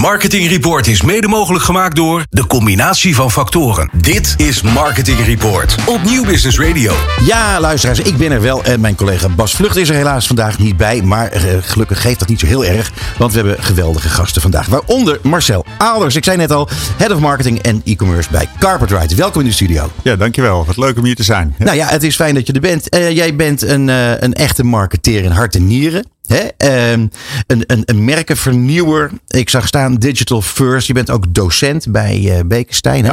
Marketing Report is mede mogelijk gemaakt door de combinatie van factoren. Dit is Marketing Report op Nieuw Business Radio. Ja, luisteraars, ik ben er wel. En mijn collega Bas Vlucht is er helaas vandaag niet bij. Maar eh, gelukkig geeft dat niet zo heel erg. Want we hebben geweldige gasten vandaag. Waaronder Marcel Aalers. Ik zei net al, Head of Marketing en E-Commerce bij Carpetride. Welkom in de studio. Ja, dankjewel. Wat leuk om hier te zijn. Nou ja, het is fijn dat je er bent. Eh, jij bent een, eh, een echte marketeer in hart en nieren. Hè? Ehm, een, een, een merkenvernieuwer. Ik zag staan Digital First. Je bent ook docent bij Bekenstein. Hè?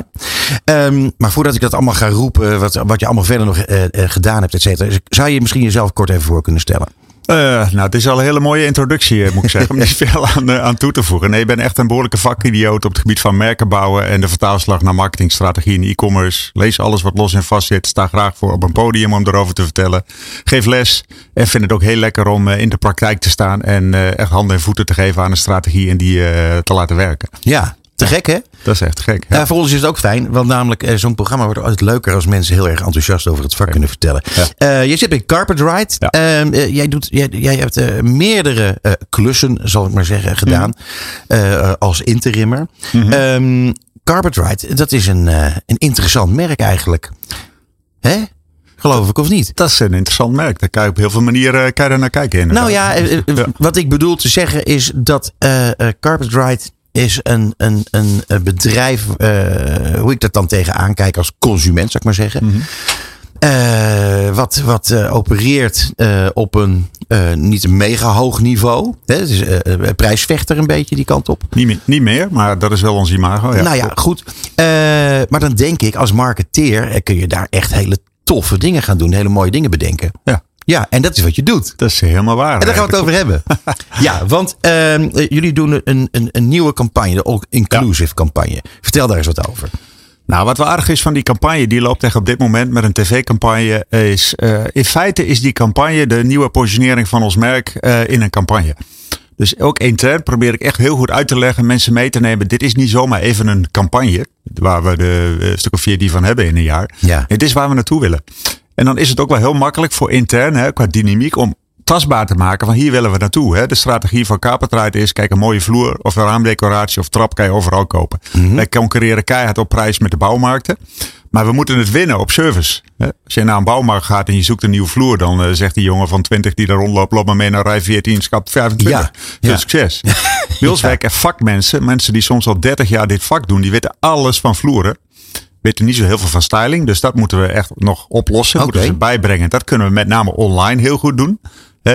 Ehm, maar voordat ik dat allemaal ga roepen, wat, wat je allemaal verder nog eh, eh, gedaan hebt, et cetera. Zou je misschien jezelf kort even voor kunnen stellen? Eh, nou, het is al een hele mooie introductie, eh, moet ik zeggen. Om niet veel aan, eh, aan toe te voegen. Nee, je bent echt een behoorlijke vakidioot op het gebied van merken bouwen. En de vertaalslag naar marketingstrategie en e-commerce. Lees alles wat los en vast zit. Sta graag voor op een podium om erover te vertellen. Geef les. En vind het ook heel lekker om in de praktijk te staan. En echt handen en voeten te geven aan een strategie en die te laten werken. Ja, te gek hè? Dat is echt gek. Ja. voor ons is het ook fijn, want namelijk eh, zo'n programma wordt altijd leuker als mensen heel erg enthousiast over het vak kunnen vertellen. Eh, je zit bij Carpet Ride. Ja. Ehm, eh, jij, doet, jij, jij hebt meerdere klussen, zal ik maar zeggen, gedaan eh, als interimmer. Ehm, Carpet Ride, dat is een, een interessant merk eigenlijk. Hè? Geloof ik of niet? Dat is een interessant merk. Daar kan je op heel veel manieren kan je naar kijken. inderdaad. Nou ja, Ja. wat ik bedoel te zeggen is dat eh, Carpet Ride is een, een, een, een bedrijf, eh, hoe ik dat dan tegenaan kijk als consument, zou ik maar zeggen. Mhm. Eh, wat wat eh, opereert op een niet een mega hoog niveau. Hè? Het is prijsvechter een beetje die kant op. Niet, meer, niet meer, maar dat is wel ons imago. Ja. nou ja, goed. Maar dan denk ik, als marketeer kun je daar echt hele toffe dingen gaan doen. Hele mooie dingen bedenken. Ja. Ja, en dat is wat je doet. Dat is helemaal waar. En daar gaan we het over hebben. ja, want ehm, eh, jullie doen een, een, een nieuwe campagne, de All Inclusive campagne. Vertel daar eens wat over. Nou, wat wel aardig is van die campagne, die loopt echt op dit moment met een tv-campagne, is eh, in feite is die campagne de nieuwe positionering van ons merk eh, in een campagne. Dus ook intern probeer ik echt heel goed uit te leggen, mensen mee te nemen. Dit is niet zomaar even een campagne, waar we de stuk of vier die van hebben in een jaar. Ja. Dit is waar we naartoe willen. En dan is het ook wel heel makkelijk voor intern, hè, qua dynamiek, om tastbaar te maken van hier willen we naartoe. Hè. De strategie van Carpetride is, kijk een mooie vloer of een raamdecoratie of trap kan je overal kopen. Wij concurreren keihard op prijs met de bouwmarkten. Maar we moeten het winnen op service. hè. Als je naar een bouwmarkt gaat en je zoekt een nieuwe vloer, dan eh, zegt die jongen van 20 die daar rondloopt, loop maar mee naar rij 14, schap 25. Ja, Veel ja. succes. Bij ons werken vakmensen, mensen die soms al 30 jaar dit vak doen, die weten alles van vloeren. Weten niet zo heel veel van styling, dus dat moeten we echt nog oplossen. Moeten ze bijbrengen. Dat kunnen we met name online heel goed doen.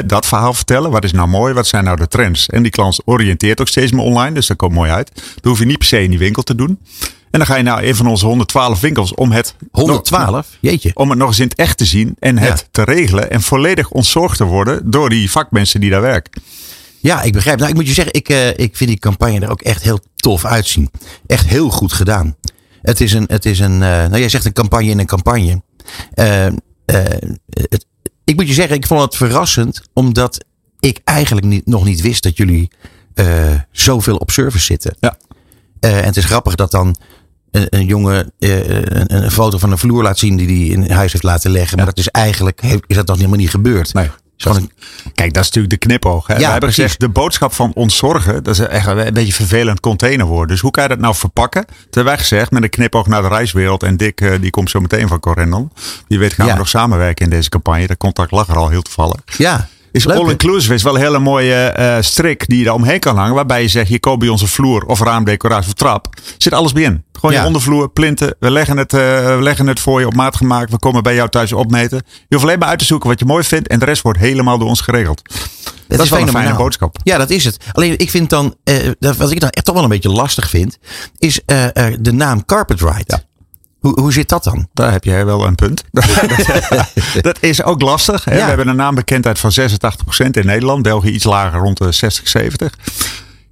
Dat verhaal vertellen. Wat is nou mooi? Wat zijn nou de trends? En die klant oriënteert ook steeds meer online. Dus dat komt mooi uit. Dat hoef je niet per se in die winkel te doen. En dan ga je naar een van onze 112 winkels om het, 112? Jeetje. om het nog eens in het echt te zien. En het Ja. te regelen. En volledig ontzorgd te worden door die vakmensen die daar werken. Ja, ik begrijp. Nou, ik moet je zeggen, ik, eh, ik vind die campagne er ook echt heel tof uitzien. Echt heel goed gedaan. Het is een, het is een eh, nou jij zegt een campagne in een campagne. Eh, eh, het, ik moet je zeggen, ik vond het verrassend, omdat ik eigenlijk niet, nog niet wist dat jullie zoveel op service zitten. Ja. En het is grappig dat dan een, een jongen een, een foto van een vloer laat zien die hij in huis heeft laten leggen. Maar dat is eigenlijk, is dat nog helemaal niet gebeurd. Nee. Is Kijk, dat is natuurlijk de knipoog. Hè? Ja, We hebben precies. gezegd, de boodschap van ontzorgen, dat is echt een beetje vervelend containerwoord. Dus hoe kan je dat nou verpakken? Terwijl wij gezegd, met een knipoog naar de reiswereld. En Dick, eh, die komt zo meteen van Corendon. Wie weet gaan Ja. we nog samenwerken in deze campagne. Dat contact lag er al heel toevallig. ja, Is all-inclusive is wel een hele mooie eh, strik die je daar omheen kan hangen. Waarbij je zegt, je koopt bij onze vloer of raamdecoratie of trap. Zit alles bij in. Gewoon Ja. je ondervloer, plinten. We leggen, het, eh, we leggen het voor je op maat gemaakt. We komen bij jou thuis opmeten. Je hoeft alleen maar uit te zoeken wat je mooi vindt. En de rest wordt helemaal door ons geregeld. dat is wel een fijne boodschap. Ja, dat is het. Alleen ik vind dan, eh, wat ik dan echt toch wel een beetje lastig vind, is de naam Carpet Ride. Hoe, hoe zit dat dan? Daar heb jij wel een punt. dat is ook lastig. Hè? Ja. We hebben een naambekendheid van 86% in Nederland. België iets lager, rond de 60, 70.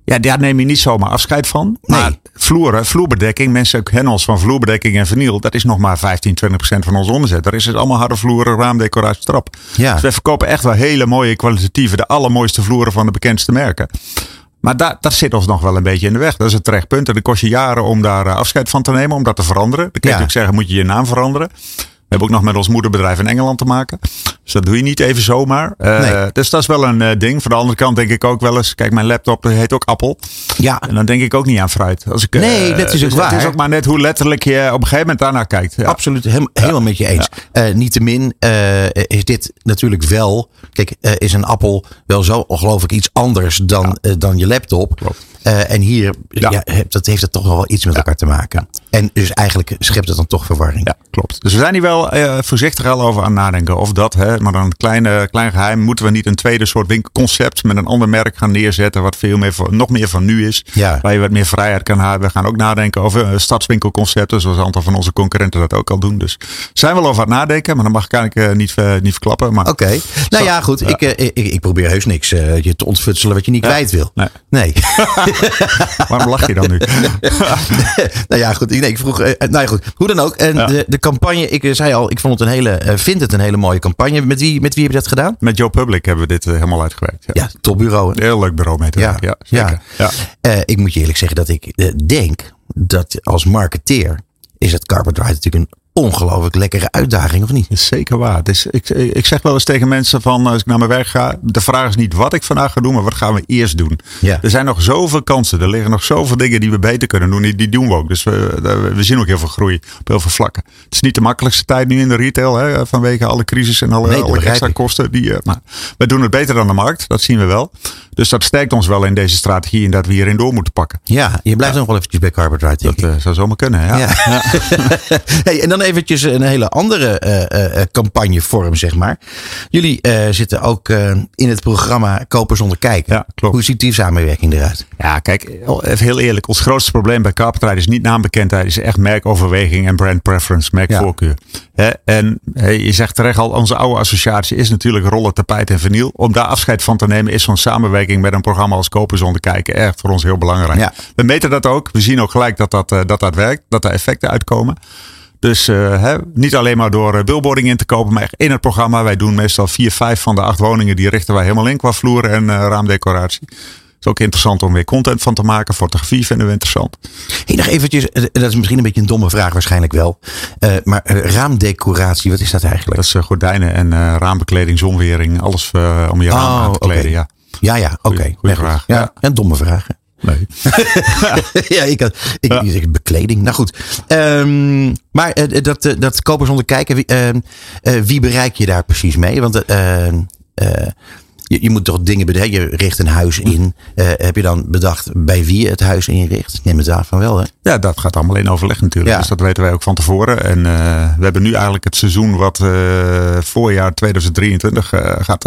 Ja, daar neem je niet zomaar afscheid van. Maar Nee. vloeren, vloerbedekking, mensen kennen ons van vloerbedekking en verniel. Dat is nog maar 15, 20% van onze omzet. Daar is het allemaal harde vloeren, raamdecoratie, trap. Ja. Dus wij verkopen echt wel hele mooie kwalitatieve, de allermooiste vloeren van de bekendste merken. Maar dat zit ons nog wel een beetje in de weg. Dat is het terecht punt. En dat kost je jaren om daar eh, afscheid van te nemen, om dat te veranderen. Dan kun je Ja. natuurlijk zeggen, moet je je naam veranderen. Hebben ook nog met ons moederbedrijf in Engeland te maken. Dus dat doe je niet even zomaar. Uh, Nee. Dus dat is wel een eh, ding. Van de andere kant denk ik ook wel eens. Kijk, mijn laptop heet ook Apple. Ja, En dan denk ik ook niet aan fruit. Als ik, eh, Nee, dat is ook dus waar. Het is ook maar net hoe letterlijk je op een gegeven moment daarnaar kijkt. Ja. absoluut helemaal met je eens. Eh, Niettemin eh, is dit natuurlijk wel. Kijk, eh, is een appel wel zo ongelooflijk iets anders dan, eh, dan je laptop. Klopt. Eh, en hier ja. Dat heeft het toch wel iets met elkaar te maken. En dus eigenlijk schept het dan toch verwarring. Ja, klopt. Dus we zijn hier wel eh, voorzichtig al over aan nadenken. Of dat, hè, maar dan een kleine, klein geheim. Moeten we niet een tweede soort winkelconcept met een ander merk gaan neerzetten. Wat veel meer voor, nog meer van nu is. Ja. Waar je wat meer vrijheid kan hebben. We gaan ook nadenken over eh, stadswinkelconcepten. Zoals een aantal van onze concurrenten dat ook al doen. Dus zijn we wel over aan het nadenken. Maar dan mag ik eigenlijk niet, eh, niet verklappen. Oké. Nou ja, goed. Ik, ik, ik probeer heus niks je te ontfutselen wat je niet kwijt wil. Nee. Nee. waarom lach je dan nu? nou ja, goed. Nee, ik vroeg. eh, nou ja, goed. Hoe dan ook. En Ja. de, de campagne, ik eh, zei al, ik vond het een hele, eh, vind het een hele mooie campagne. Met wie, met wie heb je dat gedaan? Met Joe Public hebben we dit eh, helemaal uitgewerkt. Ja. Ja, topbureau. hè? Heel leuk bureau mee te Ja, werken. Ja, ja. zeker. Ja. Eh, ik moet je eerlijk zeggen dat ik eh, denk dat als marketeer is het Carpet Ride natuurlijk een ongelooflijk lekkere uitdaging, of niet? is zeker waar. Is, ik, ik zeg wel eens tegen mensen van als ik naar mijn werk ga. De vraag is niet wat ik vandaag ga doen, maar wat gaan we eerst doen. Ja. Er zijn nog zoveel kansen. Er liggen nog zoveel dingen die we beter kunnen doen. Die, die doen we ook. Dus we, we zien ook heel veel groei op heel veel vlakken. Het is niet de makkelijkste tijd nu in de retail. Hè, vanwege alle crisis en alle, Nee, alle extra ik. kosten. Die, eh, maar we doen het beter dan de markt. Dat zien we wel. Dus dat sterkt ons wel in deze strategie. En dat we hierin door moeten pakken. Ja, je blijft nog wel eventjes bij denk Dat eh, zou zomaar kunnen. Ja. Ja. hey, en dan eventjes een hele andere eh, eh, campagnevorm, zeg maar. Jullie zitten ook in het programma Kopen zonder kijken. Klopt. Hoe ziet die samenwerking eruit? Ja, kijk, even heel eerlijk. Ons grootste probleem bij Carpetride is niet naambekendheid. is echt merkoverweging en brand preference, merkvoorkeur. En je zegt terecht al, onze oude associatie is natuurlijk rollen, tapijt en vinyl. Om daar afscheid van te nemen is zo'n samenwerking met een programma als Kopen zonder kijken echt voor ons heel belangrijk. Ja. We meten dat ook. We zien ook gelijk dat dat, eh, dat, dat werkt. Dat er effecten uitkomen. Dus eh, hè, niet alleen maar door eh, billboarding in te kopen, maar echt in het programma. Wij doen meestal vier, vijf van de acht woningen. Die richten wij helemaal in qua vloer en raamdecoratie. Het is ook interessant om weer content van te maken. Fotografie vinden we interessant. Hey, nog eventjes, eh, dat is misschien een beetje een domme vraag waarschijnlijk wel. Eh, maar eh, raamdecoratie, wat is dat eigenlijk? Dat is eh, gordijnen en eh, raambekleding, zonwering. Alles eh, om je raam Oh, aan te kleden. Ja. Ja, ja, oké. goeie goed. vraag. Ja, Ja. een domme vraag. hè? Nee. ja, ik had ik, Ja. ik- bekleding. Nou goed. Ehm, maar eh, dat, eh, dat kopen zonder kijken, wie, ehm, eh, wie bereik je daar precies mee? Want eh, eh, je, je moet toch dingen bedenken. Je richt een huis in. Eh, heb je dan bedacht bij wie je het huis inricht? Ik neem het aan van wel, hè? Ja, dat gaat allemaal in overleg natuurlijk. Ja. Dus dat weten wij ook van tevoren. En eh, we hebben nu eigenlijk het seizoen wat eh, voorjaar 2023 eh, gaat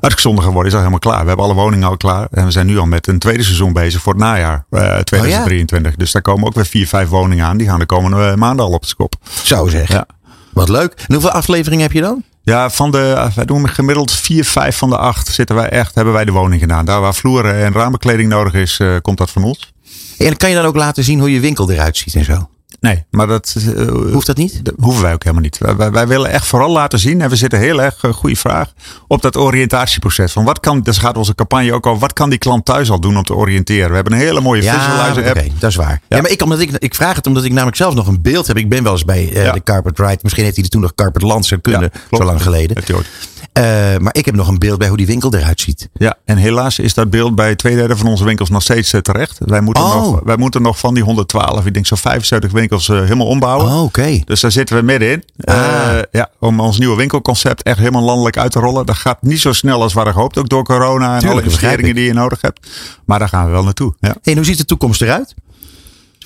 uitgezonden gaan worden. Is al helemaal klaar. We hebben alle woningen al klaar. En we zijn nu al met een tweede seizoen bezig voor het najaar eh, 2023. Dus daar komen ook weer vier, vijf woningen aan. Die gaan de komende maanden al op het kop. Zo zeg. Ja. Wat leuk. En hoeveel afleveringen heb je dan? Ja, van de, wij doen gemiddeld vier, vijf van de acht zitten wij echt, hebben wij de woning gedaan. Daar waar vloeren en raambekleding nodig is, eh, komt dat van ons. En kan je dan ook laten zien hoe je winkel eruit ziet en zo. Nee, maar dat eh, Hoeft dat niet? dat hoeven wij ook helemaal niet. Wij, willen echt vooral laten zien, en we zitten heel erg, uh, goede vraag, op dat oriëntatieproces. Van wat kan, dus gaat onze campagne ook over, wat kan die klant thuis al doen om te oriënteren? We hebben een hele mooie Ja, visualizer app. dat is waar. Ja. maar ik, omdat ik, ik vraag het omdat ik namelijk zelf nog een beeld heb. Ik ben wel eens bij eh, Ja. de Carpet Ride. Misschien heeft hij er toen nog Carpet Lancer kunnen, zo lang geleden. Heeft hij ooit. Eh, maar ik heb nog een beeld bij hoe die winkel eruit ziet. Ja, en helaas is dat beeld bij twee derde van onze winkels nog steeds eh, terecht. Wij moeten, Oh. nog, wij moeten nog van die 112, ik denk zo'n 75 winkels eh, helemaal ombouwen. Oh, oké. Dus daar zitten we middenin. Ah. Eh, ja, om ons nieuwe winkelconcept echt helemaal landelijk uit te rollen. Dat gaat niet zo snel als we hadden gehoopt. Ook door corona en Tuurlijk, alle investeringen ik. die je nodig hebt. Maar daar gaan we wel naartoe. Ja. En hoe ziet de toekomst eruit?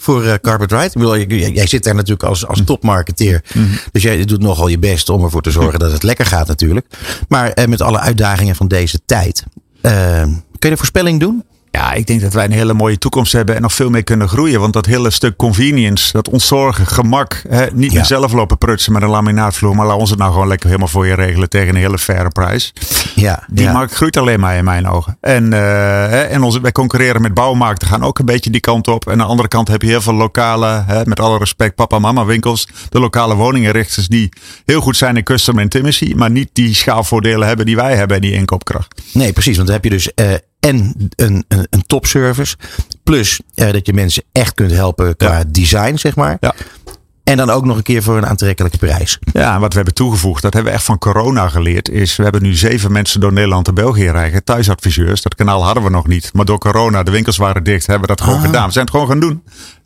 Voor eh, Carpet Ride? Ik bedoel, jij, jij zit daar natuurlijk als, Mhm. als topmarketeer. Dus jij doet nogal je best om ervoor te zorgen dat het lekker gaat natuurlijk. Maar eh, met alle uitdagingen van deze tijd. eh, kun je een voorspelling doen? Ja, ik denk dat wij een hele mooie toekomst hebben en nog veel meer kunnen groeien. Want dat hele stuk convenience, dat ontzorgen, gemak. Hè, niet Ja. meer zelf lopen prutsen met een laminaatvloer. Maar laat ons het nou gewoon lekker helemaal voor je regelen tegen een hele faire prijs. Ja, Die ja. markt groeit alleen maar in mijn ogen. En, eh, hè, en onze, wij concurreren met bouwmarkten, gaan ook een beetje die kant op. En aan de andere kant heb je heel veel lokale, hè, met alle respect, papa-mama winkels. De lokale woningenrichters die heel goed zijn in customer intimacy. Maar niet die schaalvoordelen hebben die wij hebben en die inkoopkracht. Nee, precies. Want dan heb je dus eh, en een, een, een topservice. Plus eh, dat je mensen echt kunt helpen qua design, zeg maar. Ja. En dan ook nog een keer voor een aantrekkelijke prijs. Ja, wat we hebben toegevoegd, dat hebben we echt van corona geleerd, is we hebben nu zeven mensen door Nederland en België rijden, thuisadviseurs. Dat kanaal hadden we nog niet. Maar door corona, de winkels waren dicht, hebben we dat gewoon Ah. gedaan. We zijn het gewoon gaan doen.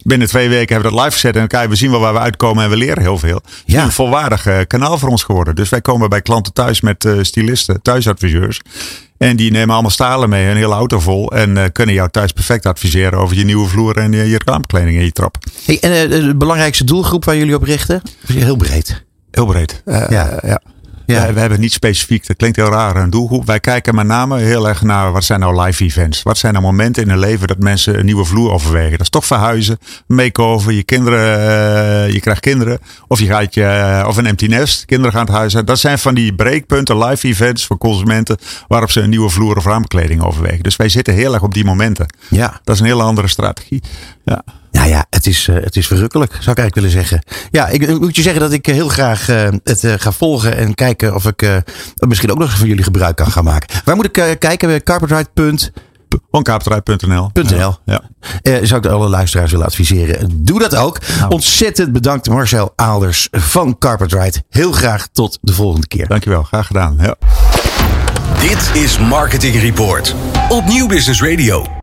Binnen twee weken hebben we dat live gezet en je, we zien wel waar we uitkomen en we leren heel veel. Het is Ja. een volwaardig eh, kanaal voor ons geworden. Dus wij komen bij klanten thuis met eh stylisten, thuisadviseurs. En die nemen allemaal stalen mee, een hele auto vol. En eh, kunnen jou thuis perfect adviseren over je nieuwe vloer en je, je raamkleding en je trap. Hey, en de belangrijkste doelgroep waar jullie op richten? Heel breed. Heel breed. Ja. ja. Ja. We hebben niet specifiek, dat klinkt heel raar, een doelgroep. Wij kijken met name heel erg naar wat zijn nou live events. Wat zijn nou momenten in hun leven dat mensen een nieuwe vloer overwegen. Dat is toch verhuizen, make-over, je kinderen, eh, je krijgt kinderen. Of je gaat je, eh, of een empty nest, kinderen gaan het huis uit. Dat zijn van die breekpunten, live events voor consumenten. Waarop ze een nieuwe vloer of raamkleding overwegen. Dus wij zitten heel erg op die momenten. Ja. Dat is een hele andere strategie. Ja. Nou ja, het is, eh, het is verrukkelijk, zou ik eigenlijk willen zeggen. Ja, ik, moet je zeggen dat ik eh, heel graag eh, het eh, ga volgen en kijken of ik eh, misschien ook nog eens van jullie gebruik kan gaan maken. Waar moet ik kijken? Bij carpetride.nl. Onkaapterij.nl. Ja. Eh, zou ik de alle luisteraars willen adviseren. Doe dat ook. Ontzettend bedankt Marcel Aalders van Carpetride. Heel graag tot de volgende keer. Dankjewel, graag gedaan. Ja. Dit is Marketing Report op Nieuw Business Radio.